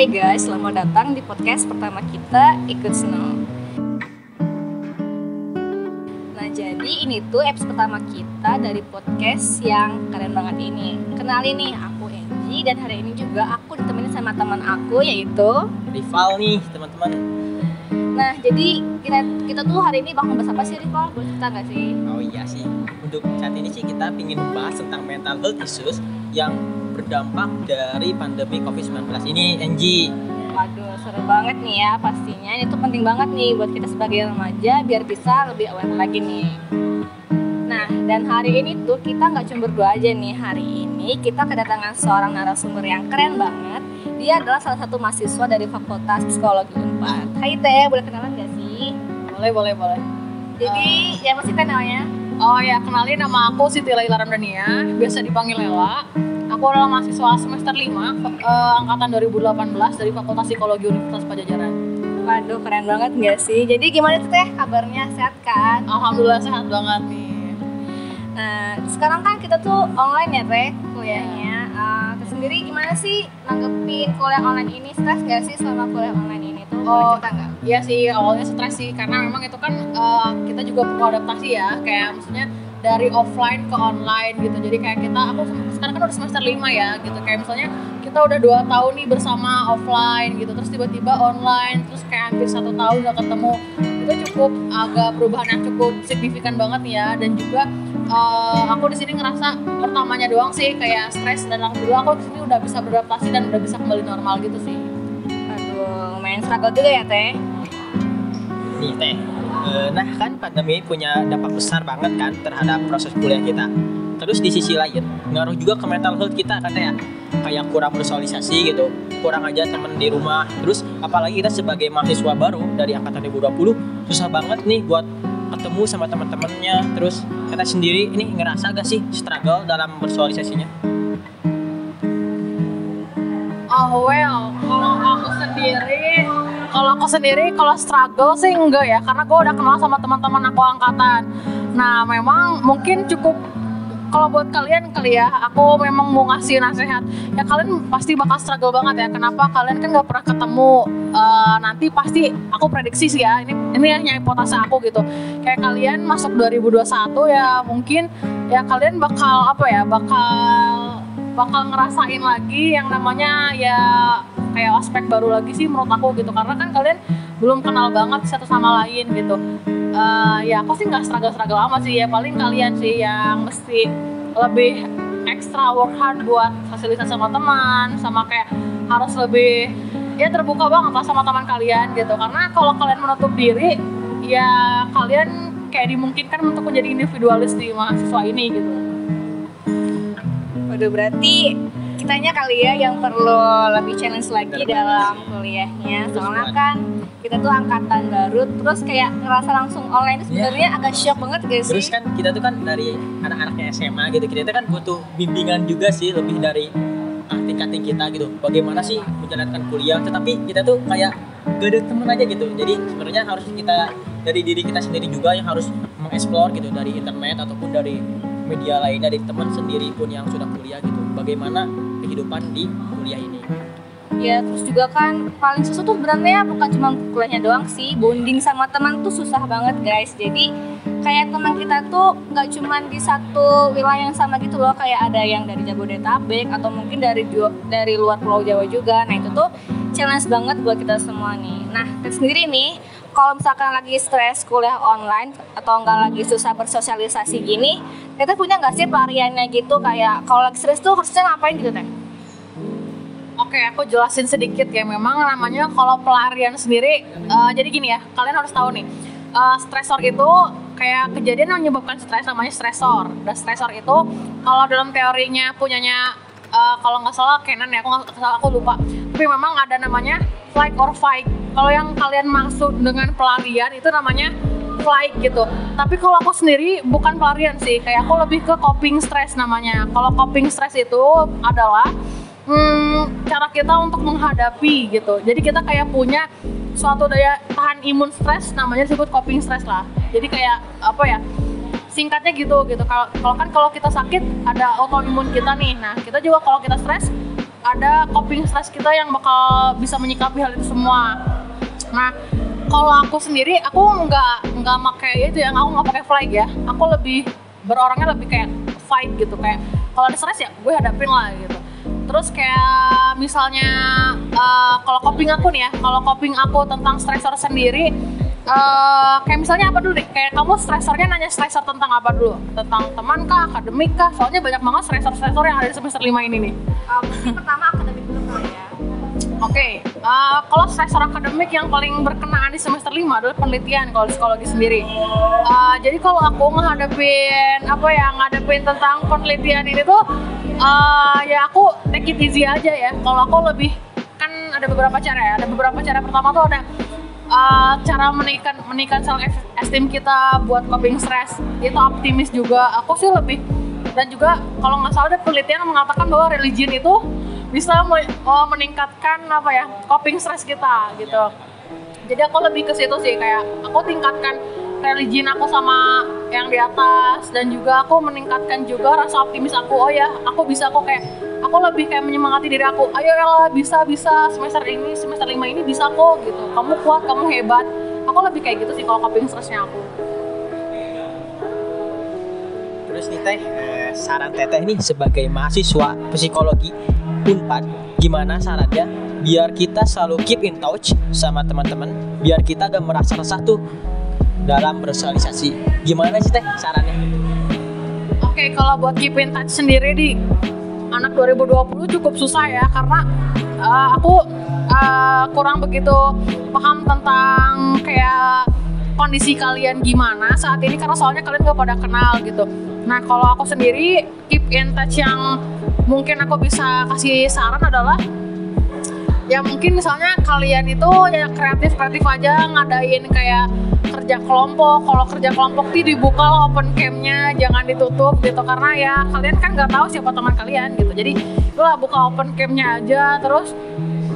Hai guys, selamat datang di podcast pertama kita Ikut Snow. Nah jadi ini tuh episode pertama kita dari podcast yang keren banget ini Kenalin nih, aku Angie dan hari ini juga aku ditemani sama teman aku yaitu rival nih teman-teman Nah jadi kita, kita tuh hari ini bakal bahas apa sih Rival? Boleh cerita gak sih? oh iya sih untuk saat ini sih kita ingin membahas tentang mental health issues yang berdampak dari pandemi COVID-19 ini Angie Waduh, seru banget nih ya pastinya. Itu penting banget nih buat kita sebagai remaja biar bisa lebih aware lagi nih. Nah, dan hari ini tuh kita nggak cuma berdua aja nih. Hari ini kita kedatangan seorang narasumber yang keren banget. Dia adalah salah satu mahasiswa dari Fakultas Psikologi Unpad. Hai Teh, boleh kenalan gak sih? Boleh, boleh, boleh. Jadi, ya masih Teh namanya? Oh ya, kenalin nama aku Siti Laila Ramdania, biasa dipanggil Lela. Aku adalah mahasiswa semester 5, eh, angkatan 2018 dari Fakultas Psikologi Universitas Pajajaran. Waduh, keren banget gak sih? Jadi gimana tuh Teh kabarnya? Sehat kan? Alhamdulillah sehat banget nih. Nah, sekarang kan kita tuh online ya, Teh, kuliahnya. Uh, sendiri gimana sih nanggepin kuliah online ini? Stres gak sih selama kuliah online ini tuh? Oh. cerita nggak? Iya sih, awalnya stres sih, karena memang itu kan eh, kita juga perlu adaptasi ya, kayak maksudnya dari offline ke online gitu. Jadi kayak kita, aku sekarang kan udah semester 5 ya gitu. Kayak misalnya kita udah dua tahun nih bersama offline gitu, terus tiba-tiba online, terus kayak hampir satu tahun gak ketemu. Itu cukup agak perubahan yang cukup signifikan banget ya. Dan juga eh, aku di sini ngerasa pertamanya doang sih kayak stres dan alhamdulillah aku di sini udah bisa beradaptasi dan udah bisa kembali normal gitu sih. Aduh, lumayan struggle juga ya, Teh. nih teh Eh, nah kan pandemi punya dampak besar banget kan terhadap proses kuliah kita. Terus di sisi lain ngaruh juga ke mental health kita katanya. Kayak kurang bersosialisasi gitu kurang aja temen di rumah. Terus apalagi kita sebagai mahasiswa baru dari angkatan 2020 susah banget nih buat ketemu sama teman-temannya terus kita sendiri ini ngerasa gak sih struggle dalam bersosialisasinya? Oh well, kalau aku sendiri, kalau aku sendiri kalau struggle sih enggak ya, karena gue udah kenal sama teman-teman aku angkatan. Nah memang mungkin cukup kalau buat kalian kali ya, aku memang mau ngasih nasihat. Ya kalian pasti bakal struggle banget ya. Kenapa? Kalian kan nggak pernah ketemu. Eh, nanti pasti aku prediksi sih ya. Ini ini hanya hipotesa aku gitu. Kayak kalian masuk 2021 ya mungkin ya kalian bakal apa ya? Bakal bakal ngerasain lagi yang namanya ya kayak aspek baru lagi sih menurut aku gitu. Karena kan kalian belum kenal banget satu sama lain gitu. Eh, ya aku sih nggak struggle struggle amat sih. Ya paling kalian sih yang mesti lebih extra work hard buat fasilitas sama teman sama kayak harus lebih ya terbuka banget lah sama teman kalian gitu. Karena kalau kalian menutup diri ya kalian kayak dimungkinkan untuk menjadi individualis di mahasiswa ini gitu. Waduh, berarti kitanya kali ya yang perlu lebih challenge lagi dalam kuliahnya. Soalnya kan kita tuh angkatan baru, terus kayak ngerasa langsung online itu Iya. sebenarnya agak shock banget sih? Terus kan kita tuh kan dari anak-anaknya SMA gitu, kita tuh kan butuh bimbingan juga sih lebih dari ah, tingkatin kita gitu. Bagaimana sih menjalankan kuliah, tetapi kita tuh kayak gak ada temen aja gitu. Jadi sebenarnya harus kita dari diri kita sendiri juga yang harus mengeksplor gitu dari internet ataupun dari media lainnya dari teman sendiri pun yang sudah kuliah gitu. Bagaimana kehidupan di kuliah ini. Ya terus juga kan paling susah tuh sebenarnya bukan cuma kuliahnya doang sih. Bonding sama teman tuh susah banget guys. Jadi kayak teman kita tuh nggak cuma di satu wilayah yang sama gitu loh. Kayak ada yang dari Jabodetabek atau mungkin dari dari luar Pulau Jawa juga. Nah itu tuh challenge banget buat kita semua nih. Nah sendiri nih kalau misalkan lagi stres kuliah online atau enggak lagi susah bersosialisasi gini, kita punya nggak sih pelariannya gitu kayak kalau lagi stres tuh harusnya ngapain gitu teh? Oke, aku jelasin sedikit ya. Memang namanya kalau pelarian sendiri, eh, jadi gini ya, kalian harus tahu nih, eh, stresor itu kayak kejadian yang menyebabkan stres namanya stresor. Dan stresor itu kalau dalam teorinya punyanya eh, kalau nggak salah Kenan ya, aku nggak salah aku lupa. Tapi memang ada namanya flight or fight. Kalau yang kalian maksud dengan pelarian itu namanya flight gitu. Tapi kalau aku sendiri bukan pelarian sih, kayak aku lebih ke coping stress namanya. Kalau coping stress itu adalah hmm, cara kita untuk menghadapi gitu. Jadi kita kayak punya suatu daya tahan imun stres namanya disebut coping stress lah. Jadi kayak apa ya? Singkatnya gitu gitu. Kalau kalau kan kalau kita sakit ada autoimun kita nih. Nah, kita juga kalau kita stres ada coping stress kita yang bakal bisa menyikapi hal itu semua nah kalau aku sendiri aku nggak nggak pakai itu ya aku nggak pakai flag ya. Aku lebih berorangnya lebih kayak fight gitu kayak kalau ada stres ya gue hadapin lah gitu. Terus kayak misalnya uh, kalau coping aku nih ya kalau coping aku tentang stresor sendiri uh, kayak misalnya apa dulu deh kayak kamu stresornya nanya stresor tentang apa dulu? Tentang teman kah akademik kah? Soalnya banyak banget stresor-stresor yang ada di semester 5 ini nih. Mungkin pertama akademik dulu kali ya. Oke, uh, kalau stresor akademik yang paling berkenaan di semester 5 adalah penelitian kalau psikologi sendiri. Uh, jadi kalau aku ngadepin apa ya, ngadepin tentang penelitian ini tuh uh, ya aku take it easy aja ya. Kalau aku lebih kan ada beberapa cara ya. Ada beberapa cara pertama tuh ada uh, cara menaikkan menaikkan self esteem kita buat coping stress. Itu optimis juga. Aku sih lebih dan juga kalau nggak salah ada penelitian mengatakan bahwa religion itu bisa me- uh, meningkatkan apa ya coping stress kita gitu. Jadi aku lebih ke situ sih kayak aku tingkatkan religion aku sama yang di atas dan juga aku meningkatkan juga rasa optimis aku. Oh ya aku bisa kok kayak aku lebih kayak menyemangati diri aku. Ayo Ella bisa bisa semester ini semester lima ini bisa kok gitu. Kamu kuat kamu hebat. Aku lebih kayak gitu sih kalau coping stressnya aku. Terus nih teh, eh, saran teteh nih sebagai mahasiswa psikologi Unpad, gimana sarannya biar kita selalu keep in touch sama teman-teman, biar kita gak merasa resah tuh dalam bersosialisasi. Gimana sih teh sarannya? Oke, kalau buat keep in touch sendiri di anak 2020 cukup susah ya karena uh, aku uh, kurang begitu paham tentang kayak kondisi kalian gimana saat ini karena soalnya kalian gak pada kenal gitu. Nah, kalau aku sendiri keep in touch yang mungkin aku bisa kasih saran adalah ya mungkin misalnya kalian itu ya kreatif kreatif aja ngadain kayak kerja kelompok. Kalau kerja kelompok tuh dibuka lah open campnya jangan ditutup gitu. Karena ya kalian kan nggak tahu siapa teman kalian gitu. Jadi itulah buka open campnya aja. Terus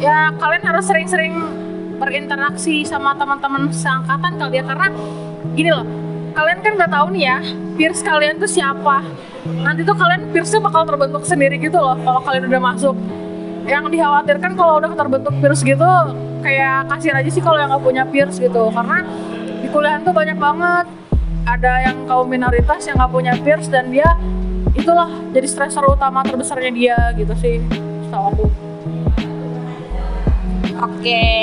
ya kalian harus sering-sering berinteraksi sama teman-teman seangkatan kalian. Karena gini loh kalian kan nggak tahu nih ya peers kalian tuh siapa? Nanti tuh kalian peersnya bakal terbentuk sendiri gitu loh kalau kalian udah masuk. Yang dikhawatirkan kalau udah terbentuk peers gitu kayak kasihan aja sih kalau yang nggak punya peers gitu. Karena di kuliah tuh banyak banget. Ada yang kaum minoritas yang nggak punya peers dan dia itulah jadi stresor utama terbesarnya dia gitu sih setahu aku. Oke, hmm,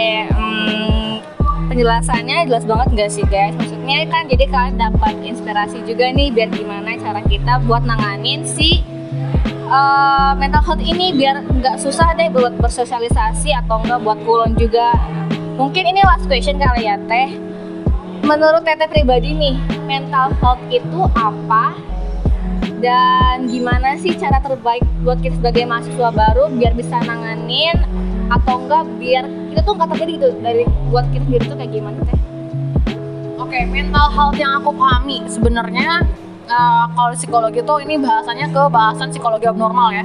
penjelasannya jelas banget nggak sih guys? Maksudnya kan jadi kalian dapat inspirasi juga nih biar gimana cara kita buat nanganin si uh, mental health ini biar nggak susah deh buat bersosialisasi atau enggak buat kulon juga. Mungkin ini last question kali ya teh. Menurut teteh pribadi nih, mental health itu apa? Dan gimana sih cara terbaik buat kita sebagai mahasiswa baru biar bisa nanganin atau enggak biar kita tuh nggak terjadi gitu dari buat kita sendiri tuh kayak gimana teh? Oke, mental health yang aku pahami sebenarnya uh, kalau psikologi tuh ini bahasanya ke bahasan psikologi abnormal ya.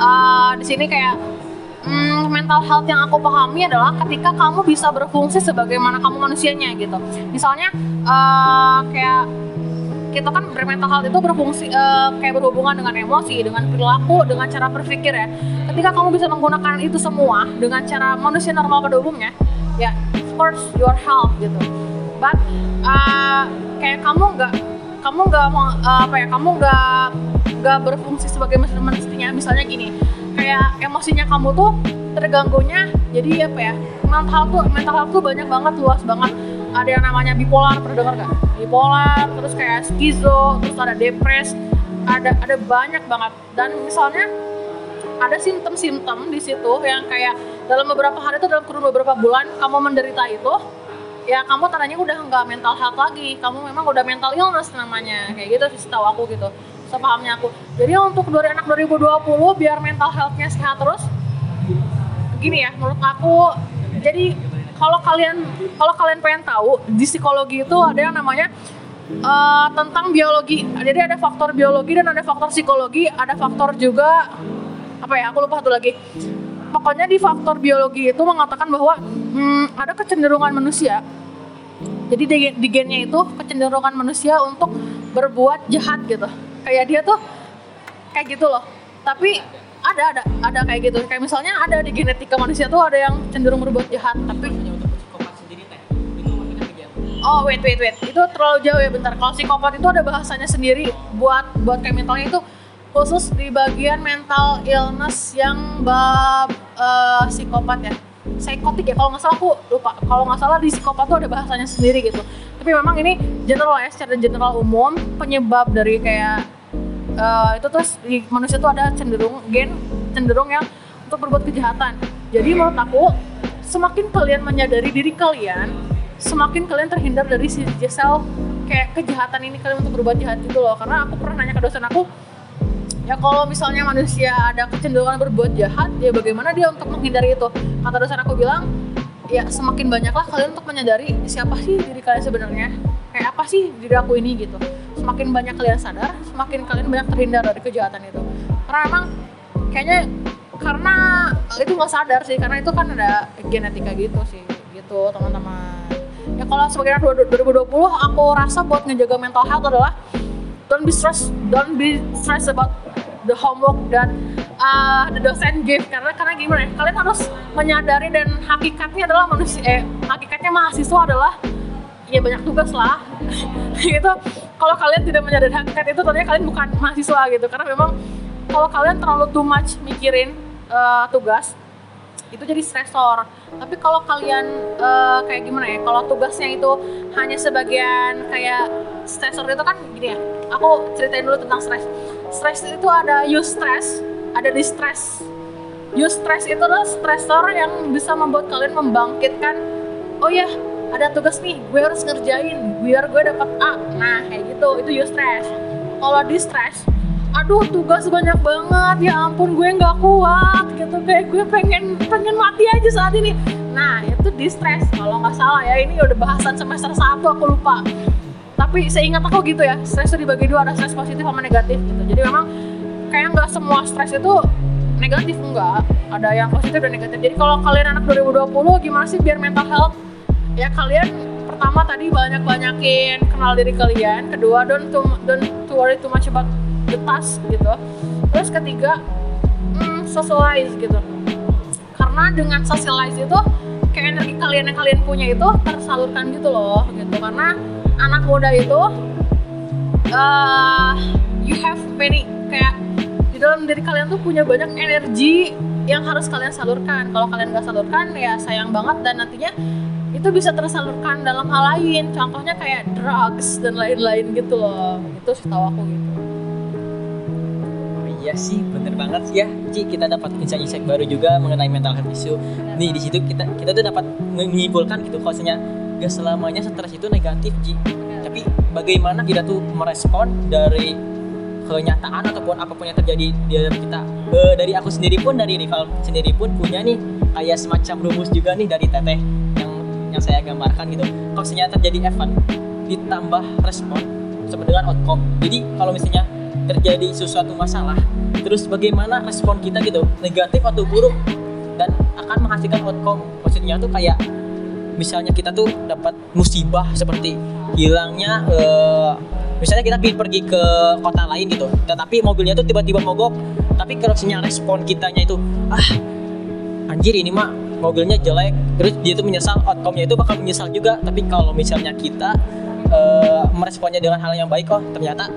Uh, di sini kayak mm, mental health yang aku pahami adalah ketika kamu bisa berfungsi sebagaimana kamu manusianya gitu. Misalnya uh, kayak kita kan bermental health itu berfungsi uh, kayak berhubungan dengan emosi, dengan perilaku, dengan cara berpikir ya. Ketika kamu bisa menggunakan itu semua dengan cara manusia normal pada umumnya, ya of course your health gitu. But uh, kayak kamu nggak kamu nggak mau uh, apa ya kamu nggak nggak berfungsi sebagai mestinya misalnya gini kayak emosinya kamu tuh terganggunya jadi apa ya mental health tuh mental health tuh banyak banget luas banget ada yang namanya bipolar pernah dengar gak bipolar terus kayak skizo terus ada depres ada ada banyak banget. Dan misalnya ada simptom-simptom di situ yang kayak dalam beberapa hari itu dalam kurun beberapa bulan kamu menderita itu ya kamu tandanya udah nggak mental health lagi. Kamu memang udah mental illness namanya. Kayak gitu sih setahu aku gitu. Sepahamnya aku. Jadi untuk dari anak 2020 biar mental healthnya sehat terus gini ya menurut aku jadi kalau kalian kalau kalian pengen tahu di psikologi itu ada yang namanya uh, tentang biologi. Jadi ada faktor biologi dan ada faktor psikologi. Ada faktor juga apa ya aku lupa satu lagi. Pokoknya di faktor biologi itu mengatakan bahwa hmm, ada kecenderungan manusia. Jadi di, di gennya itu kecenderungan manusia untuk berbuat jahat gitu. Kayak dia tuh kayak gitu loh. Tapi ada ada ada kayak gitu. Kayak misalnya ada di genetika manusia tuh ada yang cenderung berbuat jahat tapi oh wait wait wait. Itu terlalu jauh ya bentar. Kalau psikopat itu ada bahasanya sendiri buat buat kayak mentalnya itu khusus di bagian mental illness yang bab eh, psikopat ya. Psikotik ya kalau nggak salah aku lupa. Kalau nggak salah di psikopat tuh ada bahasanya sendiri gitu. Tapi memang ini general ya secara general umum penyebab dari kayak eh, itu terus di manusia tuh ada cenderung gen cenderung yang untuk berbuat kejahatan. Jadi menurut aku semakin kalian menyadari diri kalian semakin kalian terhindar dari si sel kayak kejahatan ini kalian untuk berbuat jahat gitu loh. Karena aku pernah nanya ke dosen aku ya kalau misalnya manusia ada kecenderungan berbuat jahat ya bagaimana dia untuk menghindari itu? Kata dosen aku bilang ya semakin banyaklah kalian untuk menyadari siapa sih diri kalian sebenarnya? Kayak apa sih diri aku ini? gitu semakin banyak kalian sadar semakin kalian banyak terhindar dari kejahatan itu. Karena emang kayaknya karena itu nggak sadar sih karena itu kan ada genetika gitu sih gitu teman-teman. Ya kalau sebagai anak 2020 aku rasa buat ngejaga mental health adalah don't be stressed don't be stressed about the homework dan uh, the dosen give. Karena karena gimana ya kalian harus menyadari dan hakikatnya adalah manusia eh hakikatnya mahasiswa adalah ya banyak tugas lah. Gitu. Kalau kalian tidak menyadari hakikat itu tentunya kalian bukan mahasiswa gitu. Karena memang kalau kalian terlalu too much mikirin uh, tugas itu jadi stresor. Tapi kalau kalian uh, kayak gimana ya kalau tugasnya itu hanya sebagian kayak stresor itu kan gini ya aku ceritain dulu tentang stres. Stres itu ada use stress ada distress. Use stress itu adalah stresor yang bisa membuat kalian membangkitkan oh ya ada tugas nih gue harus ngerjain biar gue dapat A. Nah kayak gitu itu use stress. Kalau distress aduh tugas banyak banget. Ya ampun gue nggak kuat gitu. Kayak gue pengen pengen mati aja saat ini. Nah itu distress. Kalau nggak salah ya ini udah bahasan semester 1 aku lupa. Tapi seingat aku gitu ya stres itu dibagi dua ada stres positif sama negatif gitu. Jadi memang kayak nggak semua stres itu negatif enggak ada yang positif dan negatif. Jadi kalau kalian anak 2020 gimana sih biar mental health ya kalian pertama tadi banyak banyakin kenal diri kalian kedua don't too, don't to worry too much about the task gitu. Terus ketiga hmm, socialize gitu. Karena dengan socialize itu kayak energi kalian yang kalian punya itu tersalurkan gitu loh gitu. Karena anak muda itu uh, you have many kayak di dalam diri kalian tuh punya banyak energi yang harus kalian salurkan. Kalau kalian nggak salurkan ya sayang banget dan nantinya itu bisa tersalurkan dalam hal lain contohnya kayak drugs dan lain-lain gitu loh itu setahu aku gitu Oh iya sih, bener banget sih ya. Ci, kita dapat insight-insight baru juga mengenai mental health issue. Nih di situ kita kita tuh dapat menyimpulkan gitu kalau gak selamanya stres itu negatif, Ci. Tapi bagaimana kita tuh merespon dari kenyataan ataupun apa pun yang terjadi di dalam kita. Eh, dari aku sendiri pun, dari rival sendiri pun punya nih kayak semacam rumus juga nih dari teteh yang saya gambarkan gitu. Kalau misalnya terjadi event ditambah respon sama dengan outcome. Jadi kalau misalnya terjadi sesuatu masalah terus bagaimana respon kita gitu negatif atau buruk dan akan menghasilkan outcome maksudnya tuh kayak misalnya kita tuh dapat musibah seperti hilangnya eh, misalnya kita pergi ke kota lain gitu tetapi mobilnya tuh tiba-tiba mogok tapi kalau misalnya respon kitanya itu ah anjir ini mah mobilnya jelek terus dia tuh menyesal outcome-nya itu bakal menyesal juga tapi kalau misalnya kita eh, meresponnya dengan hal yang baik oh ternyata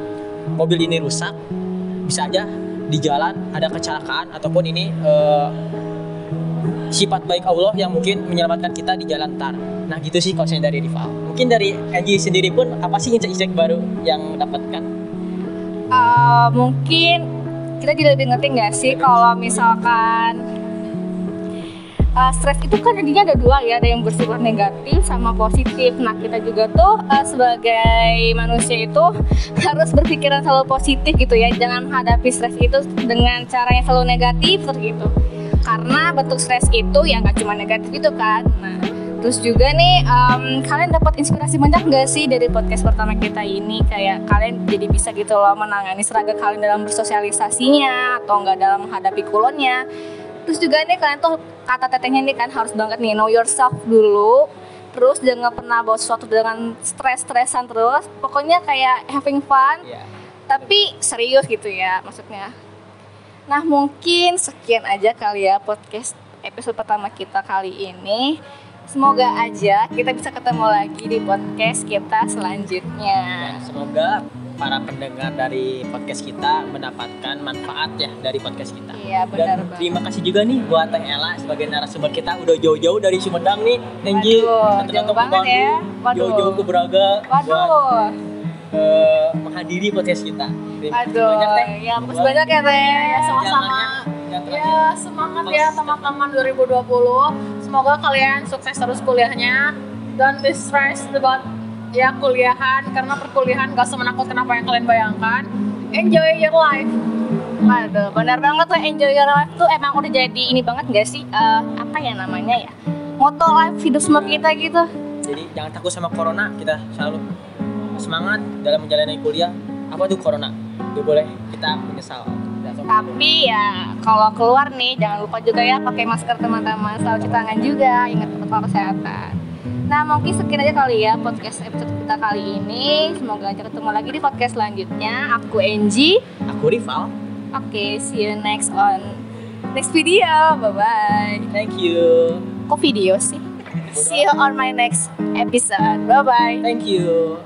mobil ini rusak bisa aja di jalan ada kecelakaan ataupun ini eh, sifat baik Allah yang mungkin menyelamatkan kita di jalan tar. Nah gitu sih saya dari rival. Mungkin dari Angie sendiri pun apa sih insight-insight baru yang dapatkan? Eh, mungkin kita jadi lebih ngerti nggak sih kalau misalkan eh, stres itu kan intinya ada dua ya, ada yang bersifat negatif sama positif. Nah kita juga tuh eh, sebagai manusia itu harus berpikiran selalu positif gitu ya, jangan menghadapi stres itu dengan cara yang selalu negatif seperti itu. Karena bentuk stres itu ya nggak cuma negatif itu kan. Nah Terus juga nih, em, kalian dapat inspirasi banyak nggak sih dari podcast pertama kita ini? Kayak kalian jadi bisa gitu loh menangani seragam kalian dalam bersosialisasinya atau nggak dalam menghadapi kulonnya. Terus juga nih kalian tuh kata tetehnya nih kan harus banget nih know yourself dulu. Terus jangan pernah bawa sesuatu dengan stres-stresan terus. Pokoknya kayak having fun, Iya. tapi serius gitu ya maksudnya. Nah mungkin sekian aja kali ya podcast episode pertama kita kali ini. Semoga aja kita bisa ketemu lagi di podcast kita selanjutnya. Ya, semoga para pendengar dari podcast kita mendapatkan manfaat ya dari podcast kita. Iya benar Dan banget. terima kasih juga nih buat Teh Ella sebagai narasumber kita udah jauh-jauh dari Sumedang nih. Thank you. Waduh, jauh banget Bandung, ya. Waduh. Jauh-jauh ke Braga buat Waduh, eh, menghadiri podcast kita. Terima kasih aduh, banyak, Teh. ya ampun banyak ya teh. Ya, sama-sama. Ya semangat ya teman-teman 2020. Semoga kalian sukses terus kuliahnya. Don't be stressed about ya kuliahan karena perkuliahan gak semenakutkan apa yang kalian bayangkan. Enjoy your life. Waduh, benar banget tuh enjoy your life tuh emang udah jadi ini banget gak sih? Eh, apa ya namanya ya? Moto life hidup semua kita gitu. Jadi jangan takut sama corona, kita selalu semangat dalam menjalani kuliah. Apa tuh corona? Gak boleh kita menyesal. Tapi ya kalau keluar nih jangan lupa juga ya pakai masker teman-teman, selalu cuci tangan juga, ingat protokol kesehatan. Nah mungkin sekian aja kali ya podcast episode kita kali ini. Semoga aja ketemu lagi di podcast selanjutnya. Aku Angie. Aku rival. Oke, see you next on next video. Bye bye. Thank you. Kok video sih? See you on my next episode. Bye bye. Thank you.